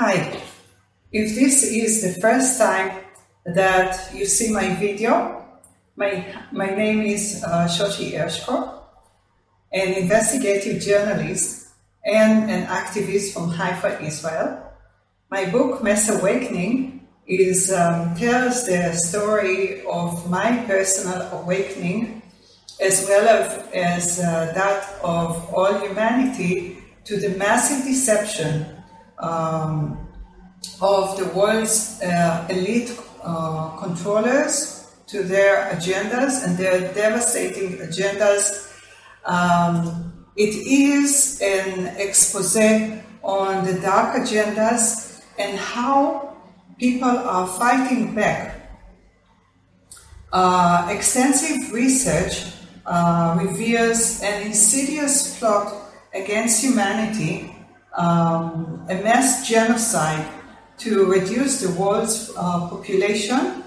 Hi, if this is the first time that you see my video, my, my name is uh, Shoshi Herscu, an investigative journalist and an activist from Haifa, Israel. My book, Mass Awakening, is um, tells the story of my personal awakening as well as, as uh, that of all humanity to the massive deception um, of the world's uh, elite uh, controllers to their agendas and their devastating agendas. Um, it is an expose on the dark agendas and how people are fighting back. Uh, extensive research uh, reveals an insidious plot against humanity, um, a mass genocide to reduce the world's uh, population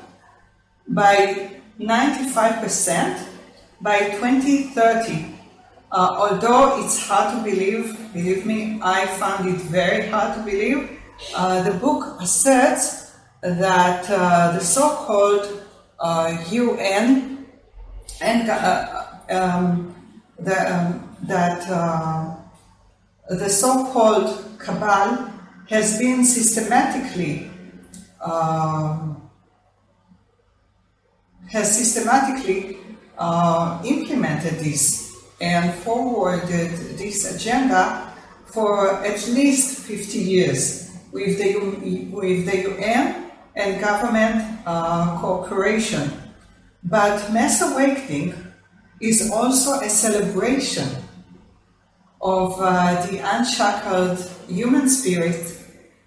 by 95% by 2030. Uh, although it's hard to believe, believe me, I found it very hard to believe. Uh, the book asserts that uh, the so-called UN uh, and uh, um, the, um, that the so-called cabal has been systematically um, has systematically uh, implemented this and forwarded this agenda for at least 50 years with the, with the UN and government uh, cooperation. But Mass Awakening is also a celebration of uh, the unshackled human spirit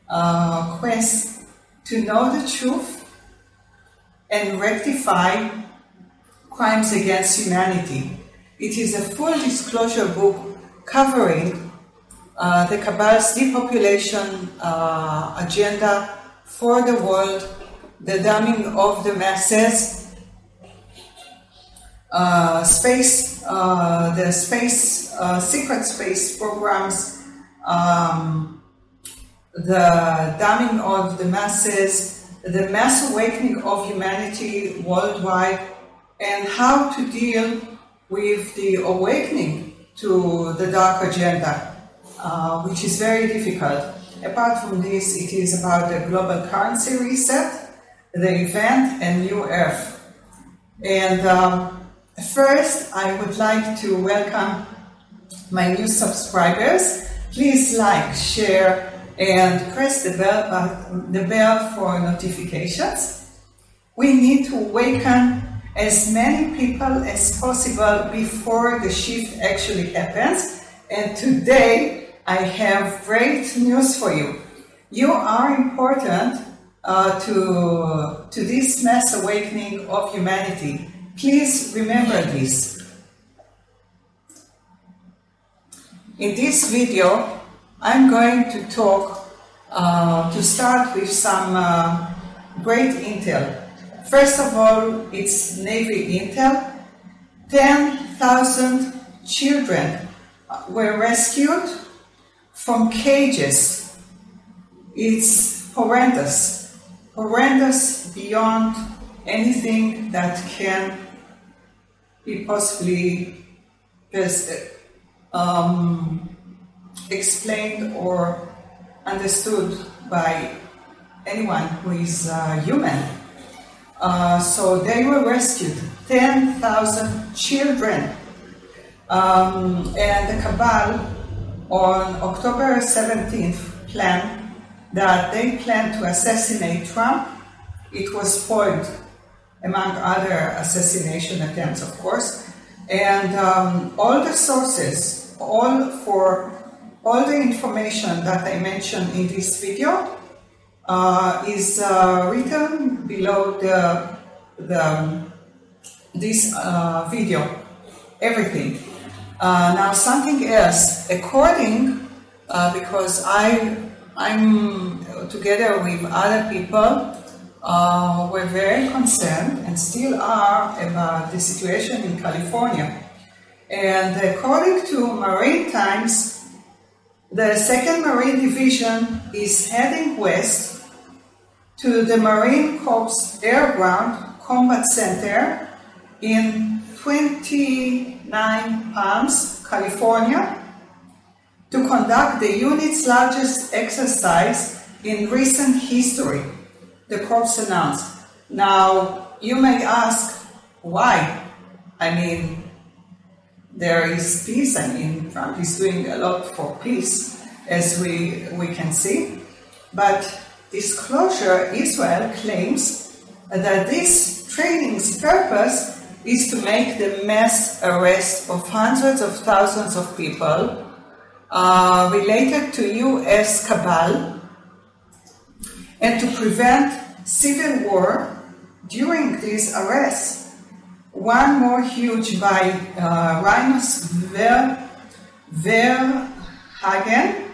uh, quest to know the truth and rectify crimes against humanity. It is a full disclosure book covering uh, the Cabal's depopulation uh, agenda for the world, the damning of the masses, space, uh, the space, uh, secret space programs, um, the damning of the masses, the mass awakening of humanity worldwide, and how to deal with the awakening to the dark agenda, uh, which is very difficult. Apart from this, it is about the global currency reset, the event, and New Earth. And um, first, I would like to welcome my new subscribers. Please like, share, and press the bell, uh, the bell for notifications. We need to awaken as many people as possible before the shift actually happens. And today I have great news for you. You are important uh, to, to this mass awakening of humanity. Please remember this. In this video, I'm going to talk, uh, to start with some uh, great intel. First of all, it's Navy intel. 10,000 children were rescued from cages. It's horrendous, horrendous beyond anything that can be possibly um, explained or understood by anyone who is uh, human. Uh, so they were rescued, 10,000 children. Um, and the Cabal on October 17th planned that they planned to assassinate Trump. It was foiled, among other assassination attempts, of course. And um, all the sources, all for all the information that I mentioned in this video uh, is uh, written below the, the this uh, video. Everything. Uh, now something else. According, uh, because I I'm together with other people. Uh, we're very concerned and still are about the situation in California. And according to Marine Times, The 2nd Marine Division is heading west to the Marine Corps Air Ground Combat Center in 29 Palms, California, to conduct the unit's largest exercise in recent history, the announced. Now, you may ask, why? I mean, there is peace. I mean, Trump is doing a lot for peace, as we, we can see. But disclosure, Israel claims that this training's purpose is to make the mass arrest of hundreds of thousands of people uh, related to US cabal and to prevent civil war during these arrests. One more huge by uh, Linus Ver, Verhagen.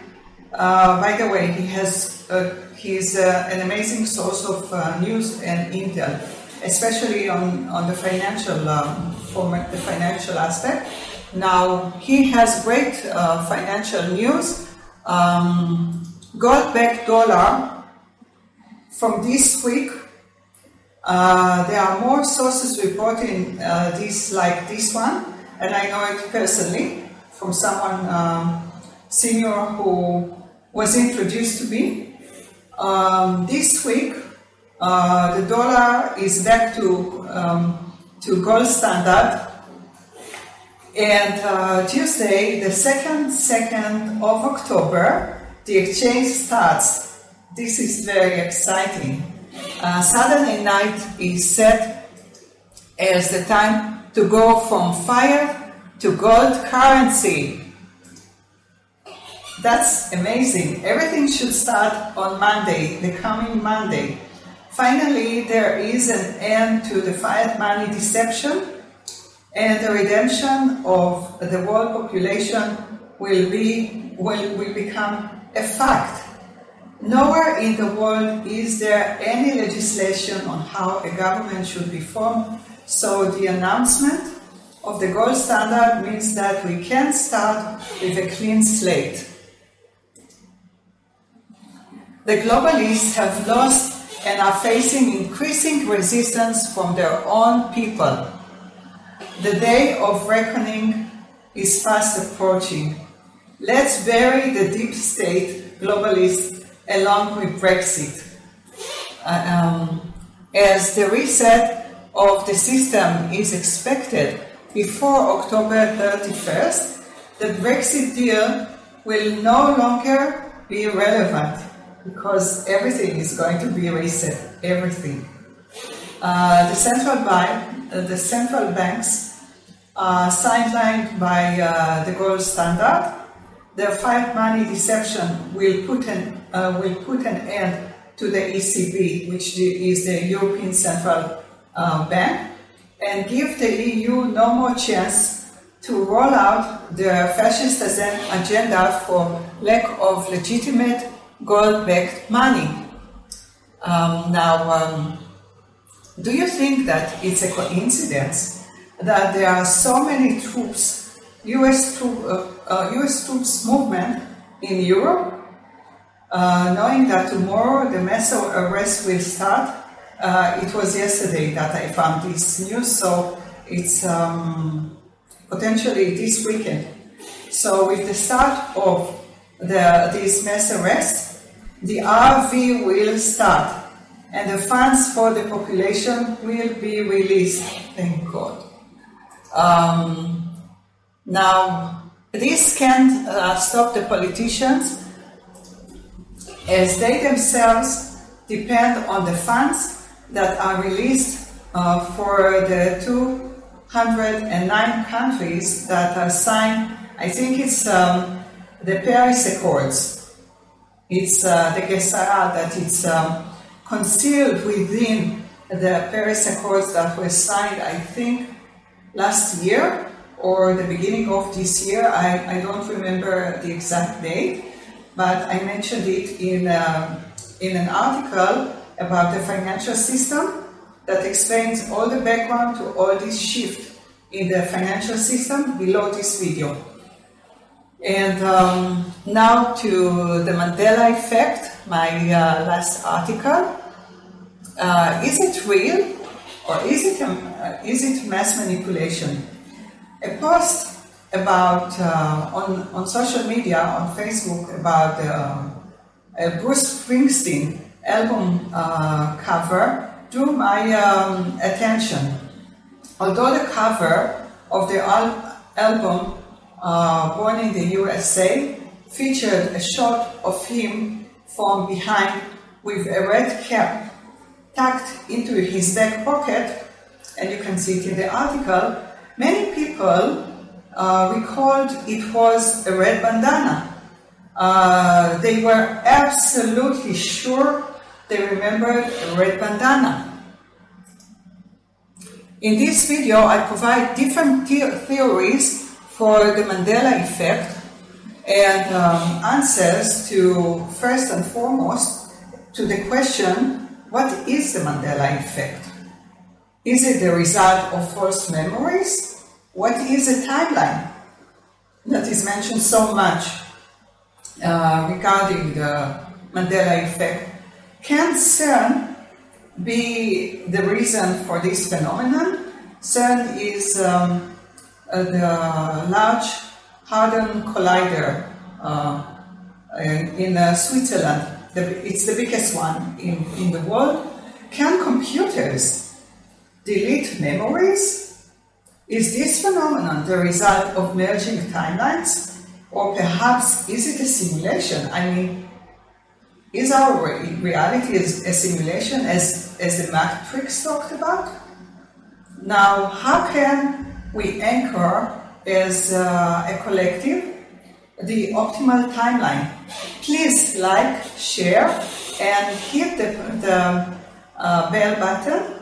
Uh, by the way, he has uh, he's uh, an amazing source of uh, news and intel, especially on, on the financial um, format, the financial aspect. Now, he has great uh, financial news. Um, gold backed dollar from this week. Uh, there are more sources reporting uh, this like this one, and I know it personally from someone um, senior who was introduced to me. Um, this week, uh, the dollar is back to um, to gold standard and uh, Tuesday, the second second of October, the exchange starts. This is very exciting. Uh, Saturday night is set as the time to go from fire to gold currency. That's amazing. Everything should start on Monday, the coming Monday. Finally, there is an end to the fiat money deception and the redemption of the world population will be will, will become a fact. Nowhere in the world is there any legislation on how a government should be formed, so the announcement of the gold standard means that we can start with a clean slate. The globalists have lost and are facing increasing resistance from their own people. The day of reckoning is fast approaching. Let's bury the deep state globalists along with Brexit. Uh, um, as the reset of the system is expected before October 31st, the Brexit deal will no longer be relevant because everything is going to be reset. Everything. Uh, the central bank, uh, the central banks uh, sidelined by uh, the gold standard. The fiat money deception will put an uh, will put an end to the ECB, which is the European Central uh, Bank, and give the EU no more chance to roll out the fascist agenda for lack of legitimate gold-backed money. Um, now, um, do you think that it's a coincidence that there are so many troops, U.S. Troop, uh, uh, U.S. troops movement in Europe, uh, knowing that tomorrow the mass arrest will start. Uh, it was yesterday that I found this news, so it's um, potentially this weekend. So with the start of the, this mass arrest, the RV will start and the funds for the population will be released. Thank God. Um, now, this can't uh, stop the politicians as they themselves depend on the funds that are released uh, for the 209 countries that are signed. I think it's um, the Paris Accords. It's uh, the Gesara that it's um, concealed within the Paris Accords that were signed, I think, last year or the beginning of this year. I, I don't remember the exact date, but I mentioned it in, uh, in an article about the financial system that explains all the background to all this shift in the financial system below this video. And um, now to the Mandela effect, my uh, last article. Uh, is it real or is it, uh, is it mass manipulation? A post about uh, on, on social media, on Facebook, about uh, Bruce Springsteen album uh, cover drew my um, attention. Although the cover of the al- album uh, Born in the USA featured a shot of him from behind with a red cap tucked into his back pocket, and you can see it in the article, many people uh, recalled it was a red bandana. Uh, they were absolutely sure they remembered a red bandana. In this video, I provide different the- theories for the Mandela effect and um, answers to, first and foremost, to the question what is the Mandela effect? Is it the result of false memories? What is a timeline that is mentioned so much uh, regarding the Mandela effect? Can CERN be the reason for this phenomenon? CERN is um, uh, the Large Hadron Collider uh, in uh, Switzerland. The, it's the biggest one in, in the world. Can computers delete memories? Is this phenomenon the result of merging timelines? Or perhaps is it a simulation? I mean, is our re- reality a simulation as, as the Matrix talked about? Now, how can we anchor as uh, a collective the optimal timeline? Please like, share, and hit the, the uh, bell button,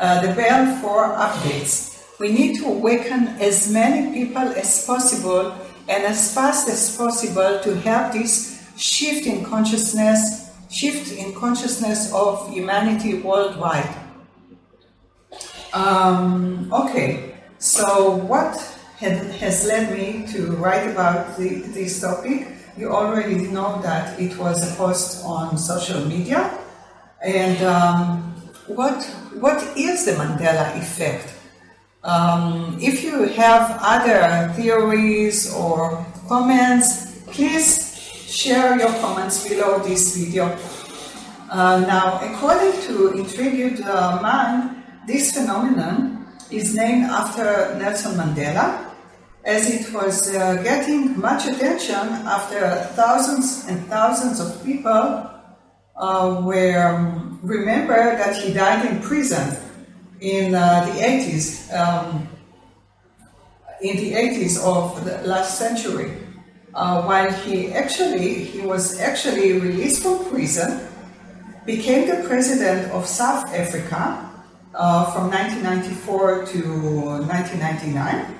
uh, the bell for updates. We need to awaken as many people as possible and as fast as possible to help this shift in consciousness, shift in consciousness of humanity worldwide. Um, okay, so what had, has led me to write about the, this topic? You already know that it was a post on social media. And um, what, what is the Mandela effect? Um, if you have other theories or comments, please share your comments below this video. Uh, now, according to Intrigued uh, Mind, this phenomenon is named after Nelson Mandela, as it was uh, getting much attention after thousands and thousands of people uh, were um, remember that he died in prison in uh, the 80s, um, in the 80s of the last century. Uh, while he actually he was actually released from prison, became the president of South Africa uh, from 1994 to 1999,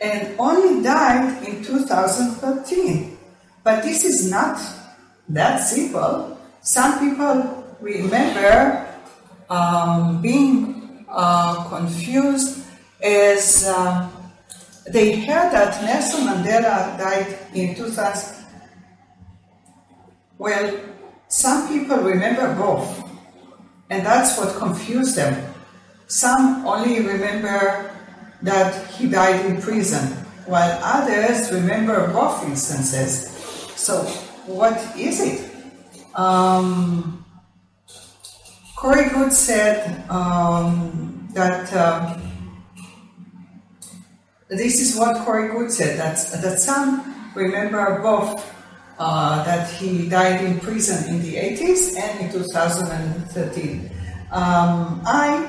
and only died in 2013. But this is not that simple. Some people remember um, being uh, confused as uh, they heard that Nelson Mandela died in 2000. Well, some people remember both, and that's what confused them. Some only remember that he died in prison, while others remember both instances. So, what is it? Um, Corey Goode said um, that um, this is what Corey Goode said that, that some remember both uh, that he died in prison in the 80s and in 2013. Um, I,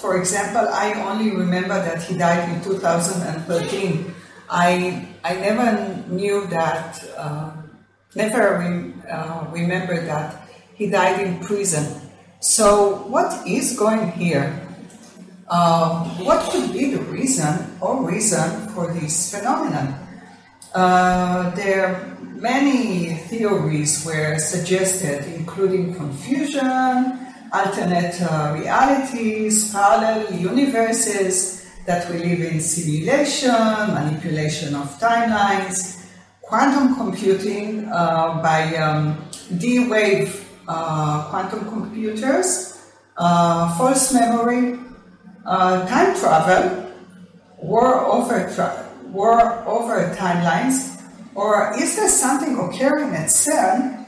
for example, I only remember that he died in 2013. I, I never knew that, uh, never re- uh, remember that he died in prison. So, what is going here? Uh, what could be the reason or reason for this phenomenon? Uh, there are many theories were suggested, including confusion, alternate uh, realities, parallel universes, that we live in simulation, manipulation of timelines, quantum computing uh, by um, D-wave uh, quantum computers, uh, false memory, uh, time travel, war over, tra- war over timelines, or is there something occurring at CERN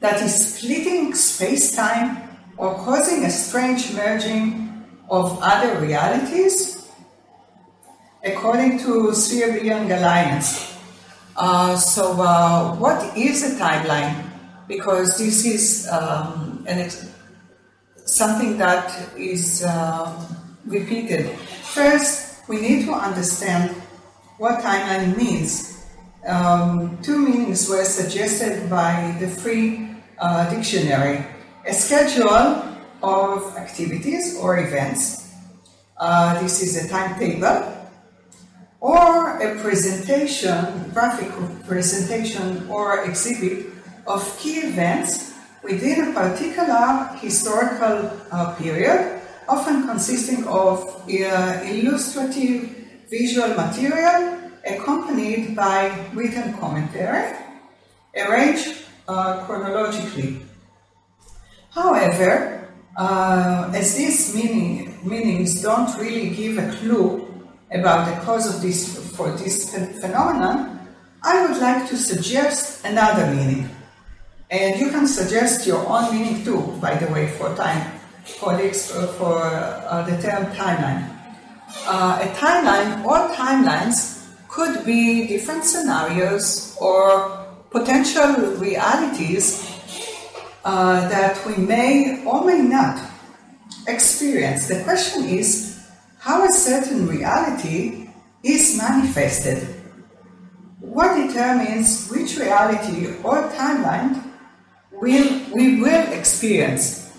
that is splitting space-time or causing a strange merging of other realities? According to Young Alliance, so, uh, what is a timeline? Because this is um, ex- something that is uh, repeated. First, we need to understand what timeline means. Um, two meanings were suggested by the free uh, dictionary a schedule of activities or events. Uh, this is a timetable or a presentation, graphic presentation or exhibit of key events within a particular historical uh, period, often consisting of uh, illustrative visual material accompanied by written commentary, arranged uh, chronologically. However, uh, as these meaning, meanings don't really give a clue about the cause of this for this phenomenon, I would like to suggest another meaning. And you can suggest your own meaning too, by the way, for time, for the, for uh, the term timeline. Uh, a timeline or timelines could be different scenarios or potential realities uh, that we may or may not experience. The question is how a certain reality is manifested. What determines which reality or timeline will, we will experience?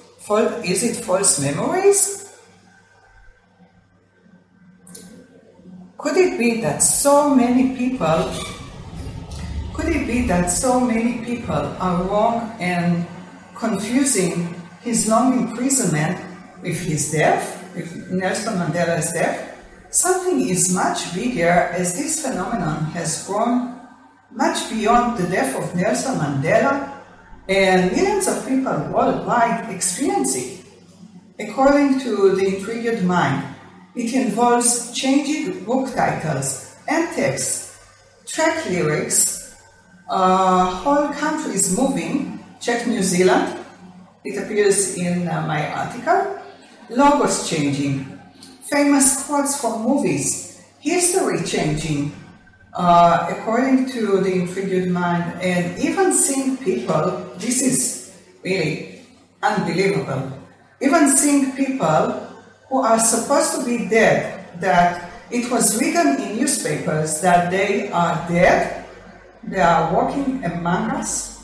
Is it false memories? Could it be that so many people could it be that so many people are wrong and confusing his long imprisonment with his death? With Nelson Mandela's death, something is much bigger as this phenomenon has grown much beyond the death of Nelson Mandela, and millions of people worldwide experience it. According to the Intrigued Mind, it involves changing book titles and texts, track lyrics, uh, whole countries moving. Check New Zealand. It appears in uh, my article logos changing, famous quotes from movies, history changing, uh, according to the intrigued mind, and even seeing people, this is really unbelievable. Even seeing people who are supposed to be dead, that it was written in newspapers that they are dead, they are walking among us.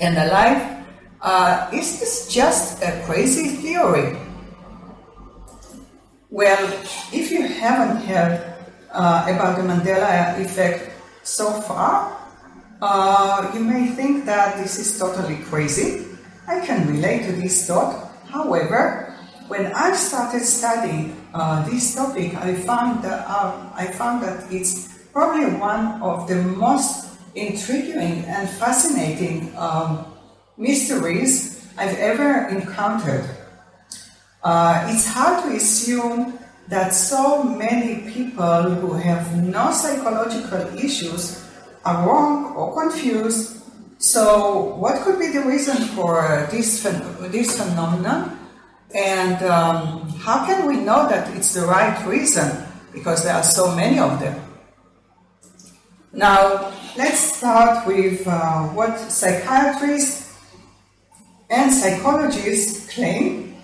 And alive uh, is this just a crazy theory? Well, if you haven't heard uh, about the Mandela effect so far, uh, you may think that this is totally crazy. I can relate to this thought. However, when I started studying uh, this topic, I found that uh, I found that it's probably one of the most intriguing and fascinating um, mysteries I've ever encountered. Uh, it's hard to assume that so many people who have no psychological issues are wrong or confused. So, what could be the reason for this, this phenomenon? And um, how can we know that it's the right reason? Because there are so many of them. Now, let's start with uh, what psychiatrists and psychologists claim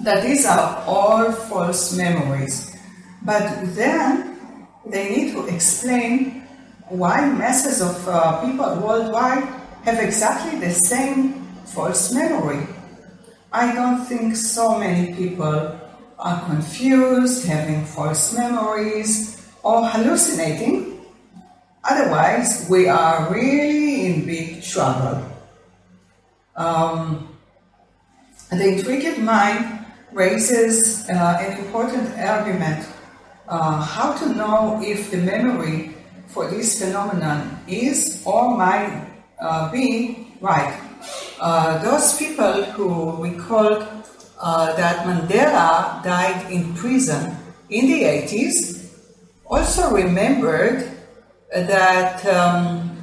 that these are all false memories. But then they need to explain why masses of uh, people worldwide have exactly the same false memory. I don't think so many people are confused, having false memories, or hallucinating. Otherwise, we are really in big trouble. Um, The intrigued mind raises uh, an important argument uh, how to know if the memory for this phenomenon is or might uh, be right. Uh, those people who recalled uh, that Mandela died in prison in the 80s also remembered that um,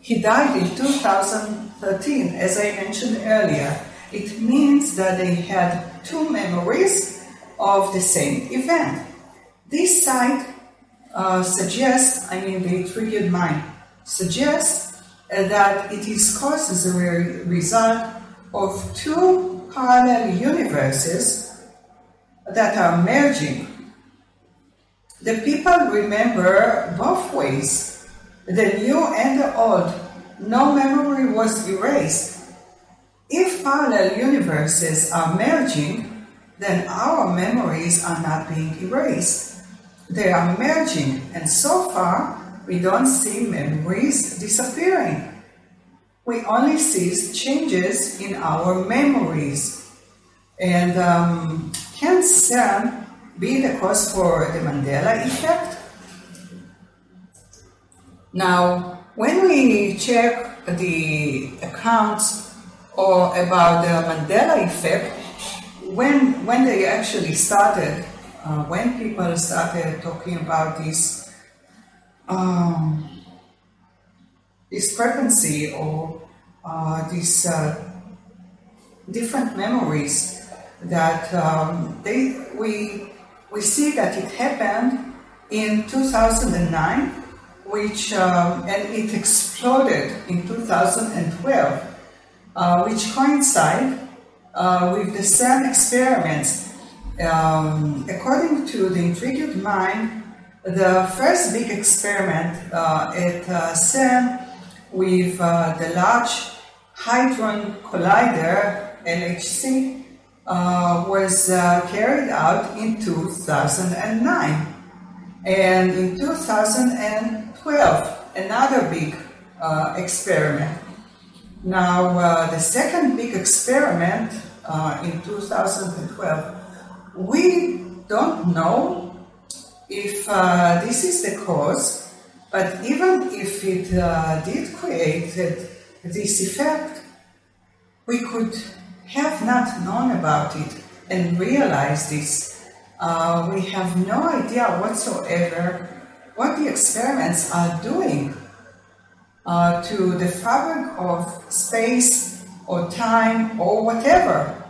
he died in 2013, as I mentioned earlier. It means that they had two memories of the same event. This site uh, suggests, I mean, the Intrigued Mind suggests uh, that it is caused as a re- result of two parallel universes that are merging. The people remember both ways, the new and the old. No memory was erased if parallel universes are merging, then our memories are not being erased. They are merging, and so far we don't see memories disappearing. We only see changes in our memories. And um, can CERN be the cause for the Mandela effect? Now, when we check the accounts or about the Mandela effect, when, when they actually started, uh, when people started talking about this um, discrepancy or uh, these uh, different memories that um, they, we, we see that it happened in 2009, which um, and it exploded in 2012 uh, which coincide uh, with the CERN experiments. Um, according to the Intrigued Mind, the first big experiment uh, at uh, CERN with uh, the Large Hadron Collider, LHC, uh, was carried out in 2009. And in 2012, another big experiment now, uh, the second big experiment uh, in 2012, we don't know if uh, this is the cause, but even if it uh, did create this effect, we could have not known about it and realized this. Uh, we have no idea whatsoever what the experiments are doing uh, to the fabric of space or time or whatever.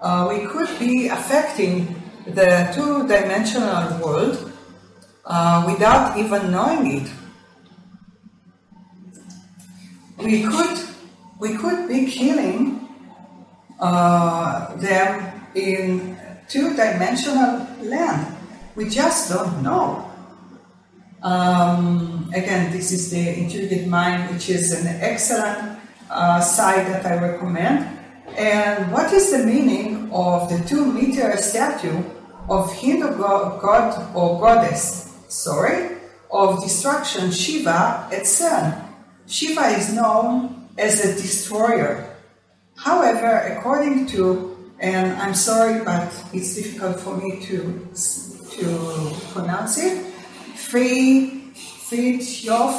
Uh, we could be affecting the two dimensional world uh, without even knowing it. We could, we could be killing uh, them in two dimensional land. We just don't know. Um, again, this is the Intuitive Mind, which is an excellent uh, site that I recommend. And what is the meaning of the two meter statue of Hindu god or goddess, sorry, of destruction, Shiva at? Shiva is known as a destroyer. However, according to, and I'm sorry, but it's difficult for me to, to pronounce it, Fritjof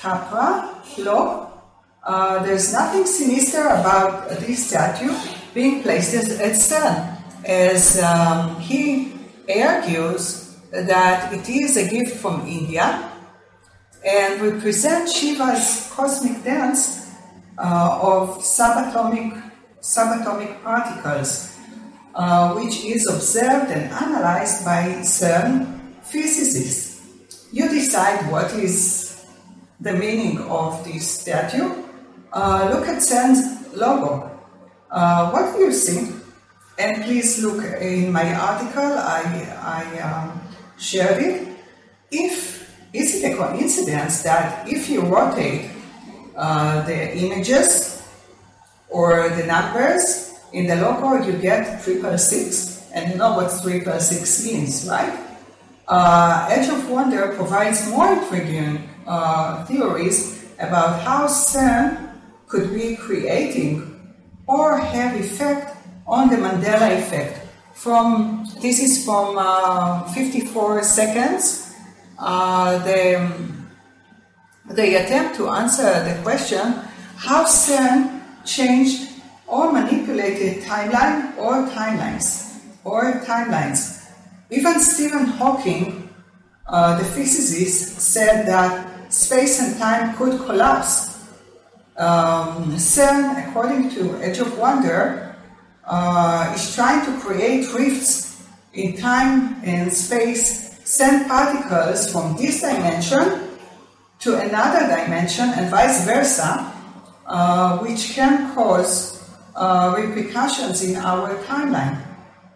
Capra law. Uh, there's nothing sinister about this statue being placed at CERN, as um, he argues that it is a gift from India and represents Shiva's cosmic dance uh, of subatomic, subatomic particles, uh, which is observed and analyzed by CERN physicists. You decide what is the meaning of this statue. Uh, look at CERN's logo. Uh, what do you see? And please look in my article, I, I um, shared it. If is it a coincidence that if you rotate uh, the images or the numbers in the logo, you get triple six, and you know what triple six means, right? Uh, Edge of Wonder provides more intriguing uh, theories about how CERN could be creating or have effect on the Mandela effect. From this is from uh, 54 seconds. Uh, they, they attempt to answer the question how CERN changed or manipulated timeline or timelines or timelines. Even Stephen Hawking, uh, the physicist, said that space and time could collapse. Um, CERN, according to Edge of Wonder, uh, is trying to create rifts in time and space, send particles from this dimension to another dimension and vice versa, uh, which can cause uh, repercussions in our timeline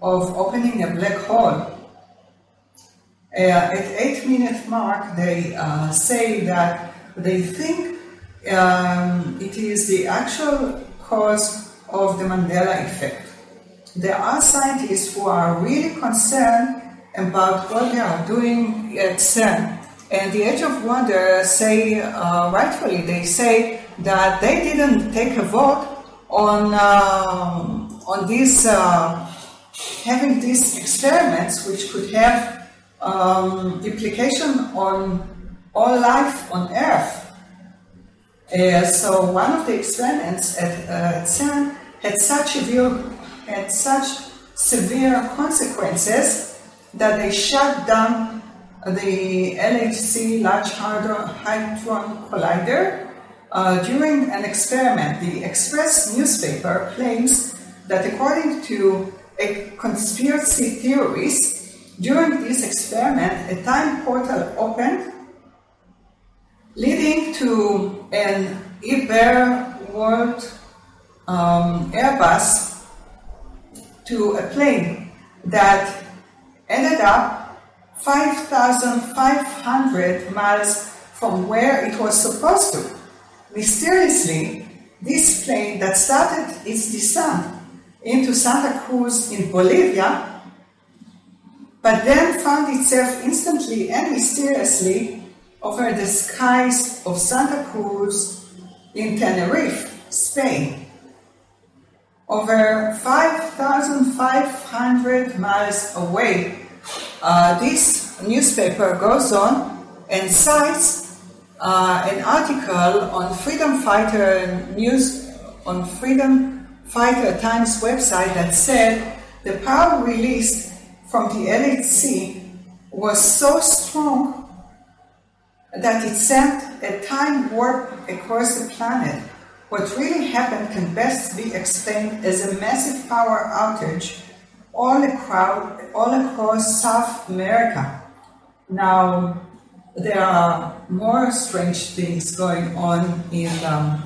of opening a black hole. Uh, at eight minute mark, they uh, say that they think um, it is the actual cause of the Mandela effect. There are scientists who are really concerned about what they are doing at CERN. And the Edge of Wonder say, uh, rightfully, they say that they didn't take a vote on uh, on these uh, having these experiments, which could have um, implication on all life on Earth. Uh, so one of the experiments at, uh, CERN had such severe had such severe consequences that they shut down the LHC Large Hadron Collider uh, during an experiment, the Express newspaper claims that according to a conspiracy theories, during this experiment, a time portal opened, leading to an Iber World um, Airbus to a plane that ended up 5,500 miles from where it was supposed to. Mysteriously, this plane that started its descent into Santa Cruz in Bolivia, but then found itself instantly and mysteriously over the skies of Santa Cruz in Tenerife, Spain. Over 5,500 miles away, uh, this newspaper goes on and cites uh, an article on Freedom Fighter News, on Freedom Fighter Times website that said the power released from the LHC was so strong that it sent a time warp across the planet. What really happened can best be explained as a massive power outage all, across, all across South America. Now, there are more strange things going on in um,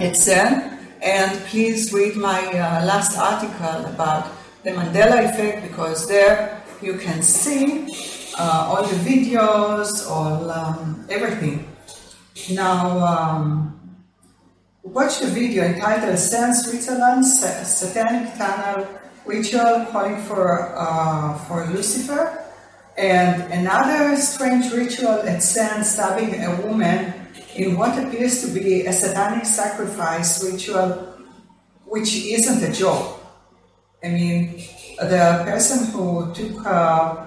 CERN, and please read my uh, last article about the Mandela effect because there you can see uh, all the videos, all um, everything. Now, um, watch the video entitled "CERN Switzerland Satanic Tunnel Ritual Calling for uh, for Lucifer." And another strange ritual at CERN stabbing a woman in what appears to be a satanic sacrifice ritual, which isn't a joke. I mean, the person who took uh,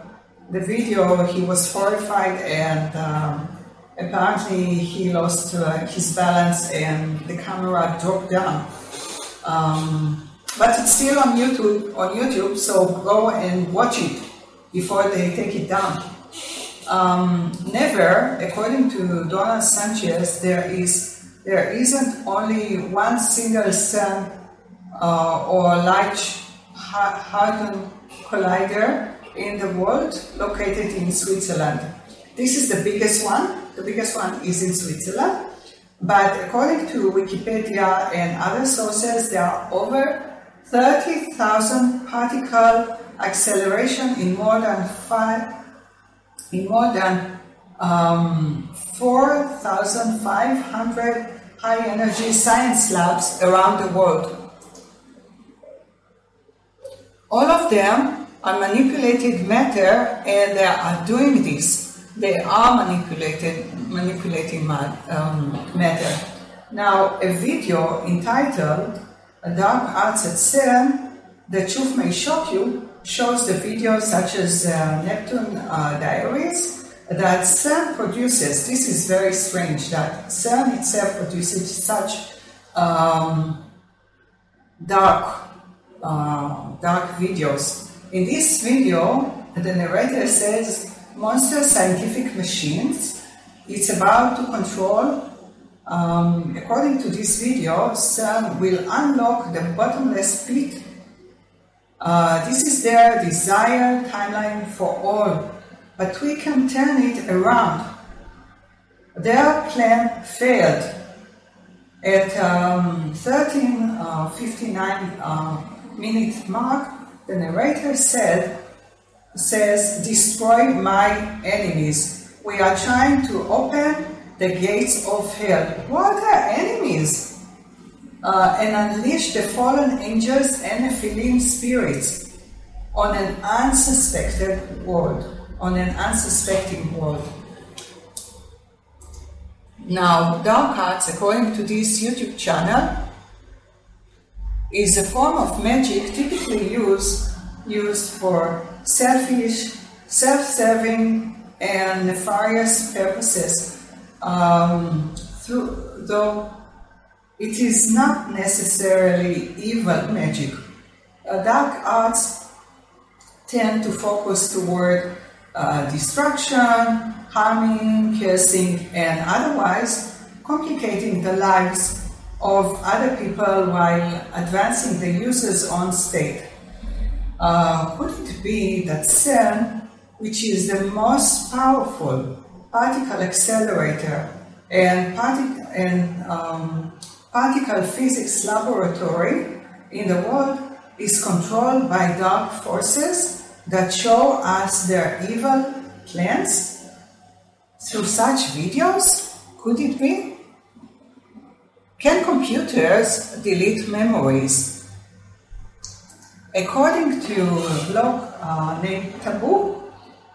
the video, he was horrified and um, apparently he lost uh, his balance and the camera dropped down. Um, but it's still on YouTube, on YouTube, so go and watch it before they take it down. Um, never, according to Donna Sanchez, there is there isn't only one single CERN uh, or large hadron collider in the world located in Switzerland. This is the biggest one. The biggest one is in Switzerland. But according to Wikipedia and other sources, there are over 30,000 particle acceleration in more than five, in more than um, 4,500 high energy science labs around the world. All of them are manipulated matter and they are doing this. They are manipulated, manipulating um, matter. Now, a video entitled Dark Arts at CERN the truth may shock you shows the videos such as uh, Neptune uh, Diaries that CERN produces. This is very strange that CERN itself produces such um, dark, uh, dark videos. In this video, the narrator says monster scientific machines. It's about to control um, according to this video, CERN will unlock the bottomless pit uh, this is their desired timeline for all, but we can turn it around. Their plan failed. At um, 13:59 uh, uh, minute mark, the narrator said, "says Destroy my enemies. We are trying to open the gates of hell. What are enemies?" uh, and unleash the fallen angels and Nephilim spirits on an unsuspected world, on an unsuspecting world. Now, dark arts, according to this YouTube channel, is a form of magic typically used used for selfish, self-serving, and nefarious purposes. Um, through, though it is not necessarily evil magic. Uh, dark arts tend to focus toward uh, destruction, harming, cursing, and otherwise complicating the lives of other people while advancing the user's own state. Uh, could it be that CERN, which is the most powerful particle accelerator and, partic- and um, particle physics laboratory in the world is controlled by dark forces that show us their evil plans through such videos? Could it be? Can computers delete memories? According to a blog uh, named Taboo,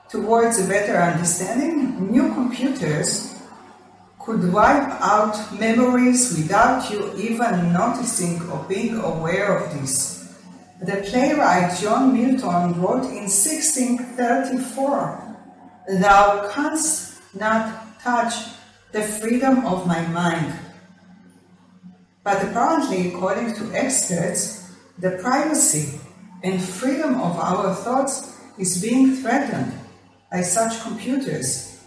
towards a better understanding, new computers could wipe out memories without you even noticing or being aware of this. The playwright John Milton wrote in 1634 Thou canst not touch the freedom of my mind. But apparently, according to experts, the privacy and freedom of our thoughts is being threatened by such computers.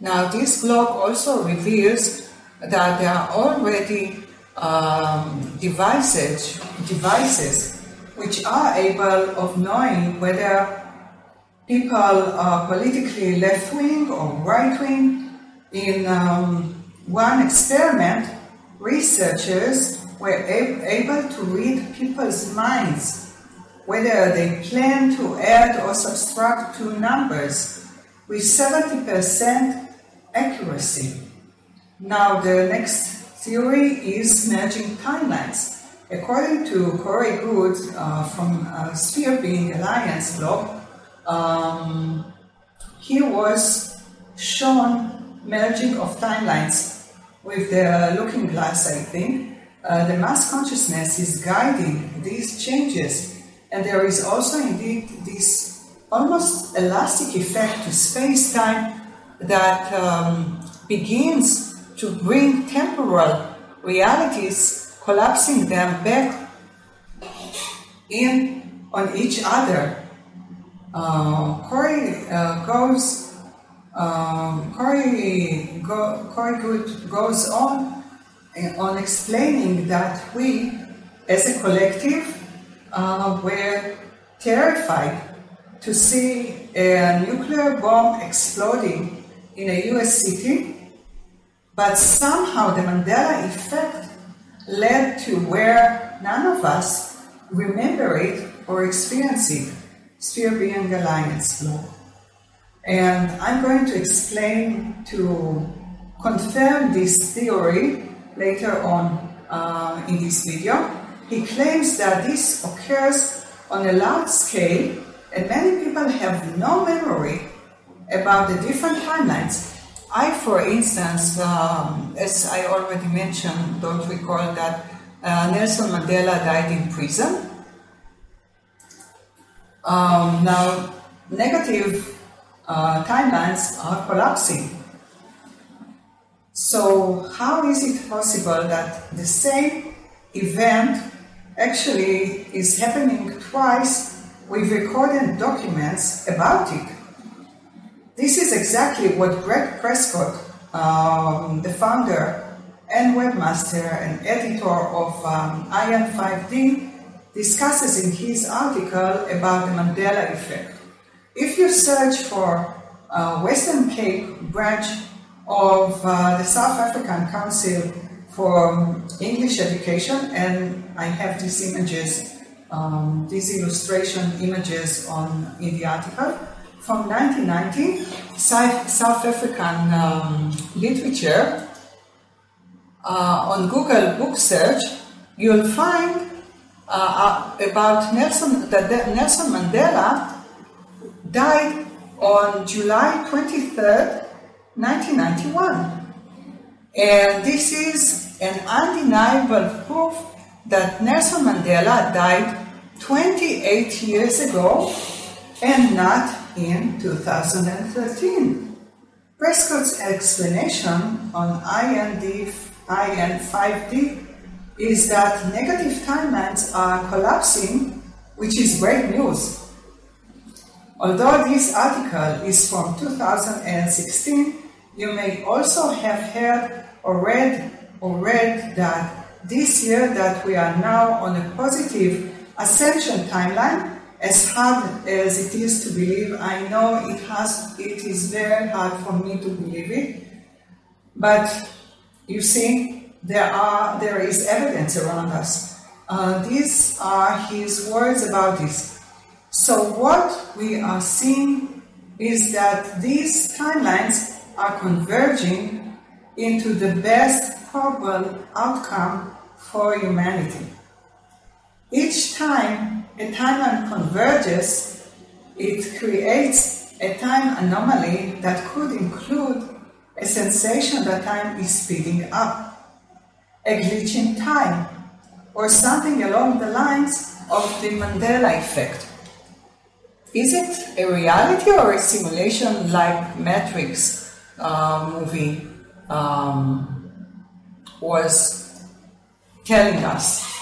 Now, this blog also reveals that there are already um, devices, devices which are able of knowing whether people are politically left wing or right wing. In um, one experiment, researchers were able to read people's minds, whether they plan to add or subtract two numbers, with 70% accuracy. Now, the next theory is merging timelines. According to Corey Goode uh, from uh, Sphere Being Alliance blog, um, he was shown merging of timelines with the looking glass, I think. Uh, the mass consciousness is guiding these changes, and there is also indeed this almost elastic effect to space time that um, begins to bring temporal realities, collapsing them back in on each other. Uh, Corey uh, goes. Um, Corey, go, Corey goes on on explaining that we, as a collective, uh, were terrified to see a nuclear bomb exploding in a US city, but somehow the Mandela effect led to where none of us remember it or experience it. Sphere Being Alliance law. And I'm going to explain to confirm this theory later on uh, in this video. He claims that this occurs on a large scale and many people have no memory about the different timelines. I, for instance, um, as I already mentioned, don't recall that uh, Nelson Mandela died in prison. Um, now, negative uh, timelines are collapsing. So, how is it possible that the same event actually is happening twice with recorded documents about it? This is exactly what Greg Prescott, um, the founder and webmaster and editor of um, IN5D, discusses in his article about the Mandela effect. If you search for uh, Western Cape branch of uh, the South African Council for English Education, and I have these images, um, these illustration images on in the article from 1990, South, South African um, literature. Uh, on Google Book Search, you'll find uh, uh about Nelson that Nelson Mandela died on July 23rd, 1991. And this is an undeniable proof that Nelson Mandela died 28 years ago and not in 2013. Prescott's explanation on IND, IN5D is that negative timelines are collapsing, which is great news. Although this article is from 2016, you may also have heard or read or read that this year that we are now on a positive ascension timeline as hard as it is to believe, I know it has it is very hard for me to believe it. But you see, there are there is evidence around us. Uh, these are his words about this. So what we are seeing is that these timelines are converging into the best probable outcome for humanity. Each time a timeline converges, it creates a time anomaly that could include a sensation that time is speeding up, a glitch in time, or something along the lines of the Mandela effect. Is it a reality or a simulation like Matrix uh, movie um, was telling us?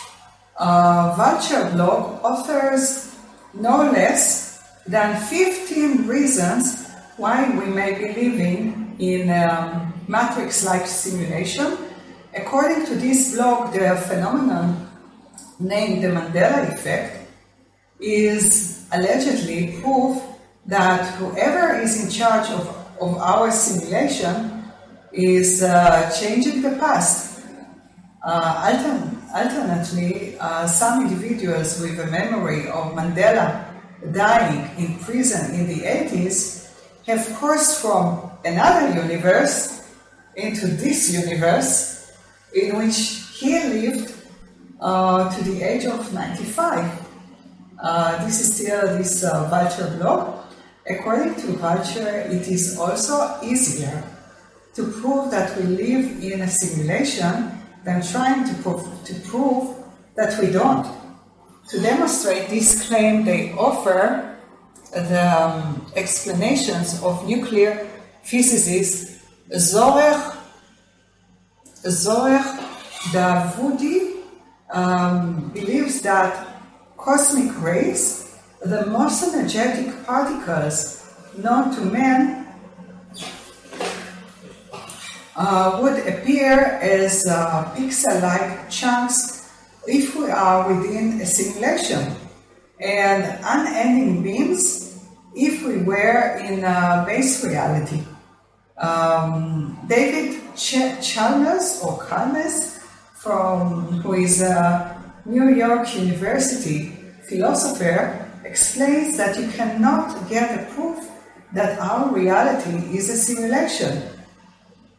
uh, Vulture blog offers no less than 15 reasons why we may be living in a matrix like simulation. According to this blog, the phenomenon named the Mandela effect is allegedly proof that whoever is in charge of, of our simulation is uh, changing the past. Uh, Alternately, uh, some individuals with a memory of Mandela dying in prison in the 80s have crossed from another universe into this universe in which he lived uh, to the age of 95. Uh, this is still this uh, Vulture blog. According to Vulture, it is also easier to prove that we live in a simulation than trying to prove, to prove that we don't. To demonstrate this claim, they offer the um, explanations of nuclear physicist Zohar, Zohar Davoudi um, believes that cosmic rays, the most energetic particles known to man, uh, would appear as uh, pixel-like chunks if we are within a simulation, and unending beams if we were in a base reality. Um, David Ch- Chalmers or Chalmers, from who is a New York University philosopher, explains that you cannot get a proof that our reality is a simulation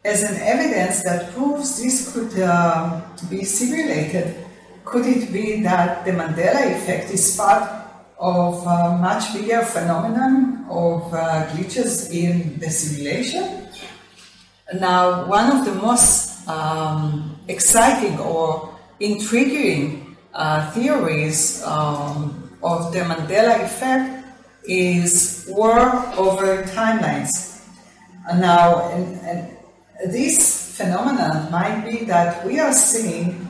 as an evidence that proves this could uh, be simulated, could it be that the Mandela effect is part of a much bigger phenomenon of uh, glitches in the simulation? Now, one of the most um, exciting or intriguing uh, theories um, of the Mandela effect is war over timelines. Now, and, and this phenomenon might be that we are seeing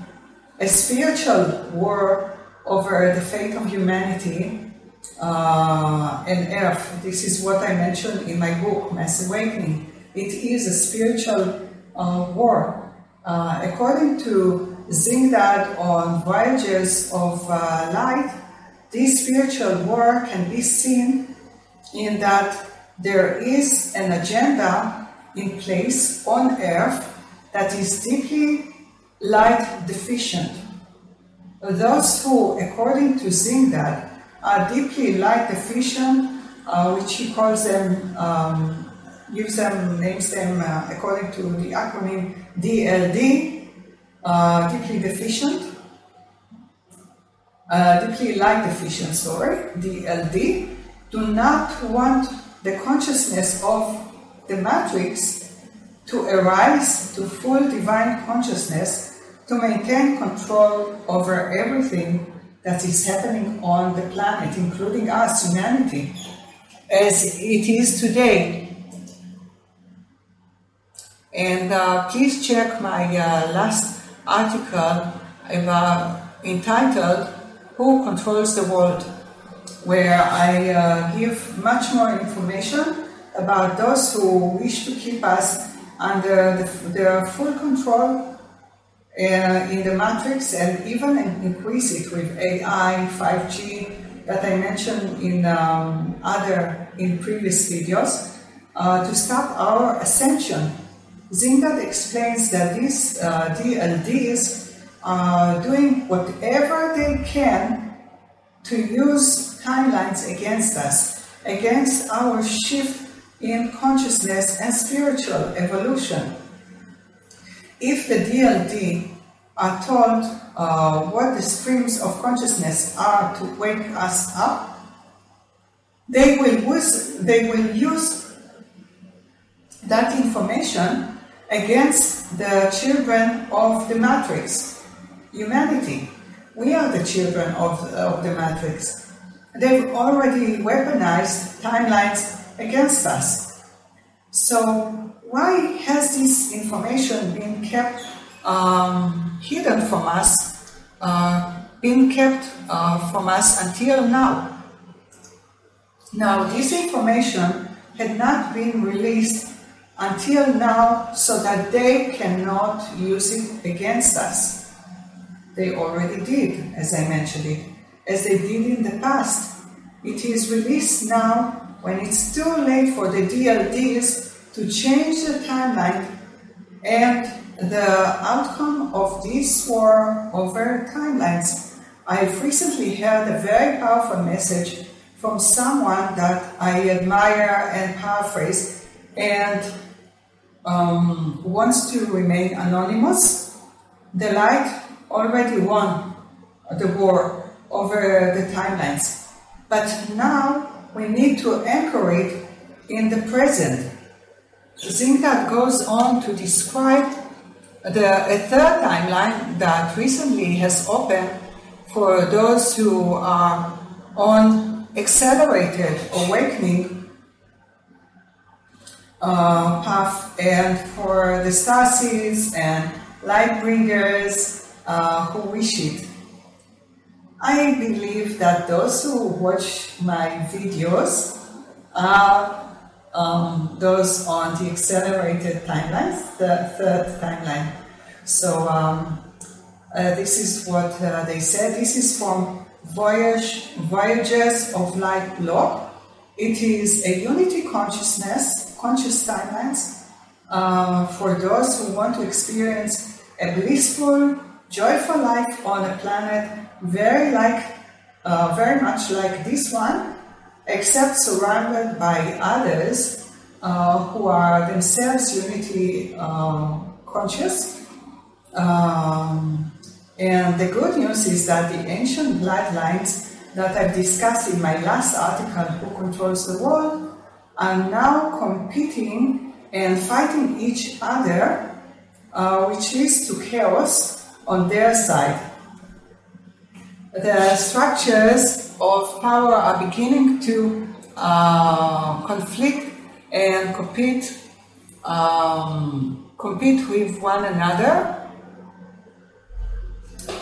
a spiritual war over the fate of humanity uh, and earth. This is what I mentioned in my book, Mass Awakening. It is a spiritual uh, war. Uh, according to Zingdad on Voyages of uh, Light, this spiritual war can be seen in that there is an agenda in place on earth that is deeply light deficient. Those who, according to Zingdad, are deeply light deficient, uh, which he calls them, um, gives them, names them uh, according to the acronym DLD, uh, deeply deficient, uh, deeply light deficient, sorry, DLD, do not want the consciousness of the matrix to arise to full divine consciousness to maintain control over everything that is happening on the planet, including us, humanity, as it is today. And uh, please check my uh, last article about, entitled Who Controls the World, where I uh, give much more information about those who wish to keep us under the, their full control uh, in the matrix and even increase it with AI, 5G that I mentioned in um, other in previous videos uh, to stop our ascension. Zingdad explains that these uh, DLDs are doing whatever they can to use timelines against us, against our shift in consciousness and spiritual evolution. If the DLD are told uh, what the streams of consciousness are to wake us up, they will use, they will use that information against the children of the matrix, humanity. We are the children of, of the matrix. They've already weaponized timelines against us. So why has this information been kept um, hidden from us, uh, been kept uh, from us until now? Now, this information had not been released until now so that they cannot use it against us. They already did, as I mentioned it, as they did in the past. It is released now when it's too late for the DLDs to change the timeline and the outcome of this war over timelines. I've recently heard a very powerful message from someone that I admire and paraphrase and um, wants to remain anonymous. The light already won the war over the timelines, but now we need to anchor it in the present Zingdad goes on to describe the, a third timeline that recently has opened for those who are on accelerated awakening uh, path and for the stars and light bringers uh, who wish it. I believe that those who watch my videos are um, those on the accelerated timelines, the third timeline. So um, uh, this is what uh, they said. This is from Voyage, Voyages of Light blog. It is a unity consciousness, conscious timelines uh, for those who want to experience a blissful, joyful life on a planet very like, uh, very much like this one, except surrounded by others uh, who are themselves unity um, conscious. Um, and the good news is that the ancient bloodlines that I've discussed in my last article, Who Controls the World, are now competing and fighting each other, uh, which leads to chaos on their side. The structures of power are beginning to uh, conflict and compete, um, compete with one another.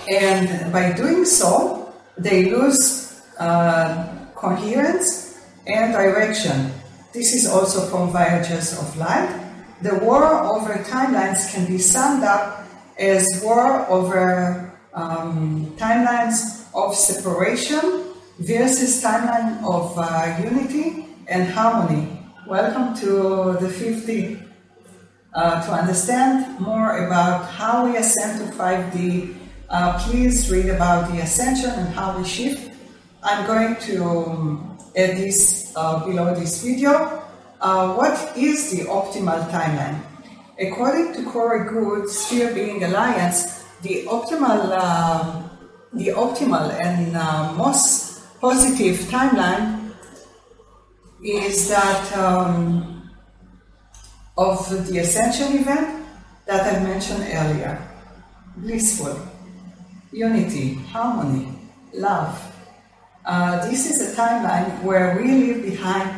And by doing so, they lose uh, coherence and direction. This is also from Voyages of Light. The war over timelines can be summed up as war over um, timelines of separation versus timeline of uh, unity and harmony. Welcome to the 50. Uh, to understand more about how we ascend to 5D, uh, please read about the ascension and how we shift. I'm going to um, add this uh, below this video. Uh, what is the optimal timeline? According to Corey Goode, Sphere Being Alliance, the optimal, uh, the optimal and uh, most positive timeline is that um, of the ascension event that I mentioned earlier. Blissful, unity, harmony, love. Uh, this is a timeline where we leave behind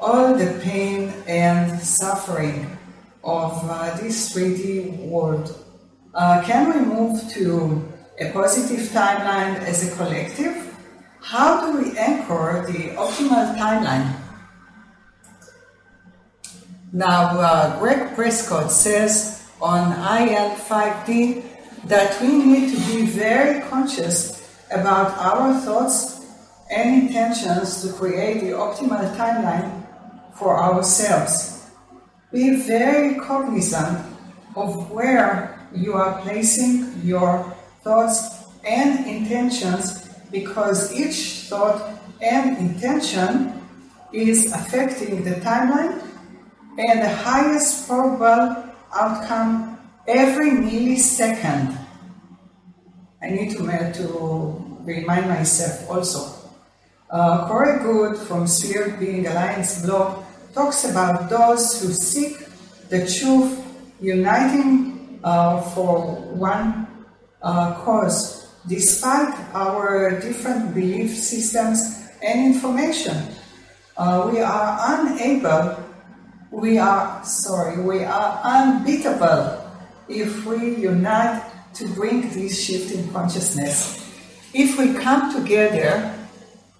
all the pain and suffering of uh, this 3D world. Uh, can we move to a positive timeline as a collective? How do we anchor the optimal timeline? Now, uh, Greg Prescott says on IN5D that we need to be very conscious about our thoughts and intentions to create the optimal timeline for ourselves. Be very cognizant of where you are placing your thoughts and intentions because each thought and intention is affecting the timeline and the highest probable outcome every millisecond. I need to, uh, to remind myself also. Uh, Corey Goode from Sphere Being Alliance blog talks about those who seek the truth, uniting uh, for one uh, cause, despite our different belief systems and information. Uh, we are unable we are, sorry, we are unbeatable if we unite to bring this shift in consciousness. If we come together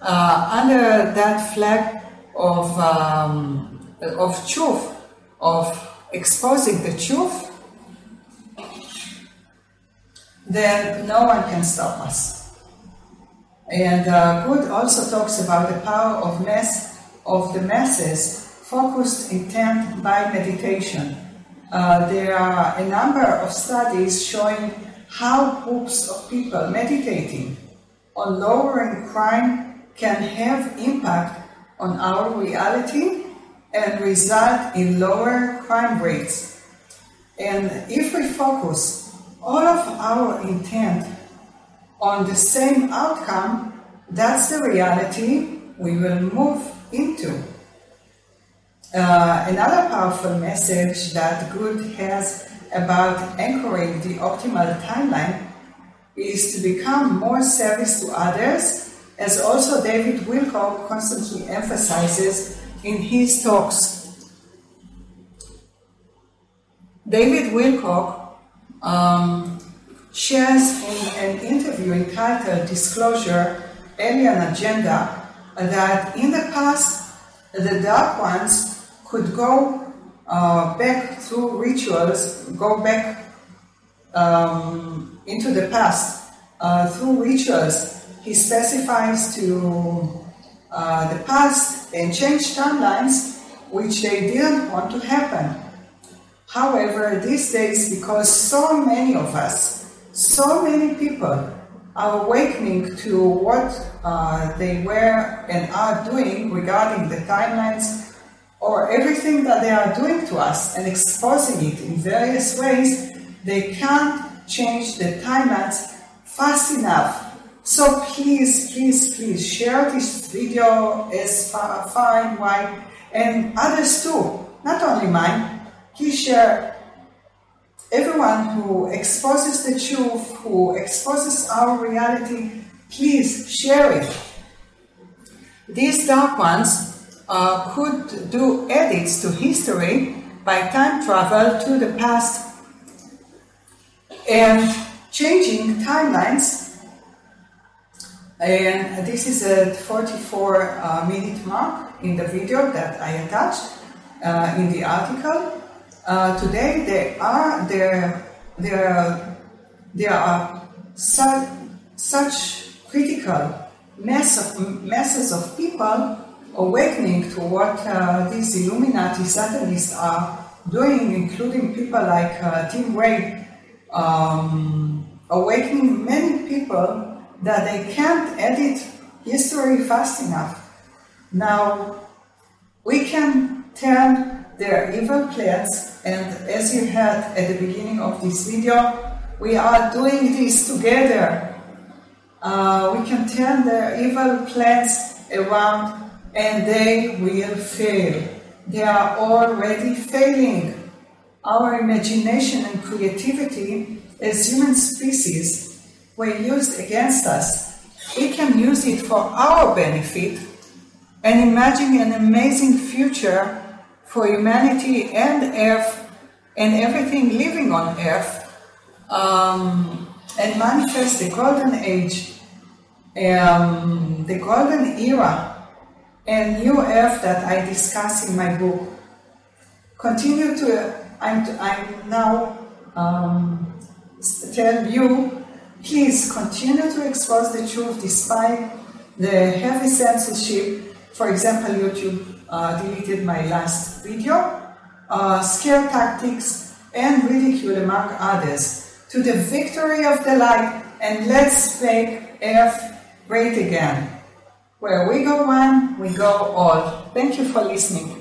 under that flag of, um, of truth, of exposing the truth, then no one can stop us. And uh, Goode also talks about the power of mass of the masses focused intent by meditation. Uh, there are a number of studies showing how groups of people meditating on lowering crime can have impact on our reality and result in lower crime rates. And if we focus all of our intent on the same outcome, that's the reality we will move into. Uh, another powerful message that Goode has about anchoring the optimal timeline is to become more service to others, as also David Wilcock constantly emphasizes in his talks. David Wilcock um, shares in an interview entitled Disclosure Alien Agenda that in the past, the Dark Ones could go uh, back through rituals, go back um, into the past uh, through rituals. He specifies to uh, the past and change timelines which they didn't want to happen. However, these days, because so many of us, so many people are awakening to what uh, they were and are doing regarding the timelines or everything that they are doing to us and exposing it in various ways, they can't change the timelines fast enough. So please, please, please share this video as far, and wide, and others too, not only mine, please share. Everyone who exposes the truth, who exposes our reality, please share it. These dark ones uh, could do edits to history by time travel to the past and changing timelines. And this is a 44 uh, minute mark in the video that I attached uh, in the article. Uh, today there are there there there are such such critical mass of masses of people awakening to what uh, these Illuminati Satanists are doing, including people like uh, Tim Ray, um, awakening many people that they can't edit history fast enough. Now, we can turn their evil plans, and as you heard at the beginning of this video, we are doing this together. Uh, we can turn their evil plans around, and they will fail. They are already failing. Our imagination and creativity as human species were used against us. We can use it for our benefit and imagine an amazing future for humanity and Earth and everything living on Earth um, and manifest the golden age, um, the golden era, and new Earth that I discuss in my book. Continue to, I'm, I'm now um, tell you, please continue to expose the truth despite the heavy censorship. For example, YouTube uh, deleted my last video, uh, scare tactics, and ridicule among others. To the victory of the light, and let's make Earth great again. Where we go one, we go all. Thank you for listening.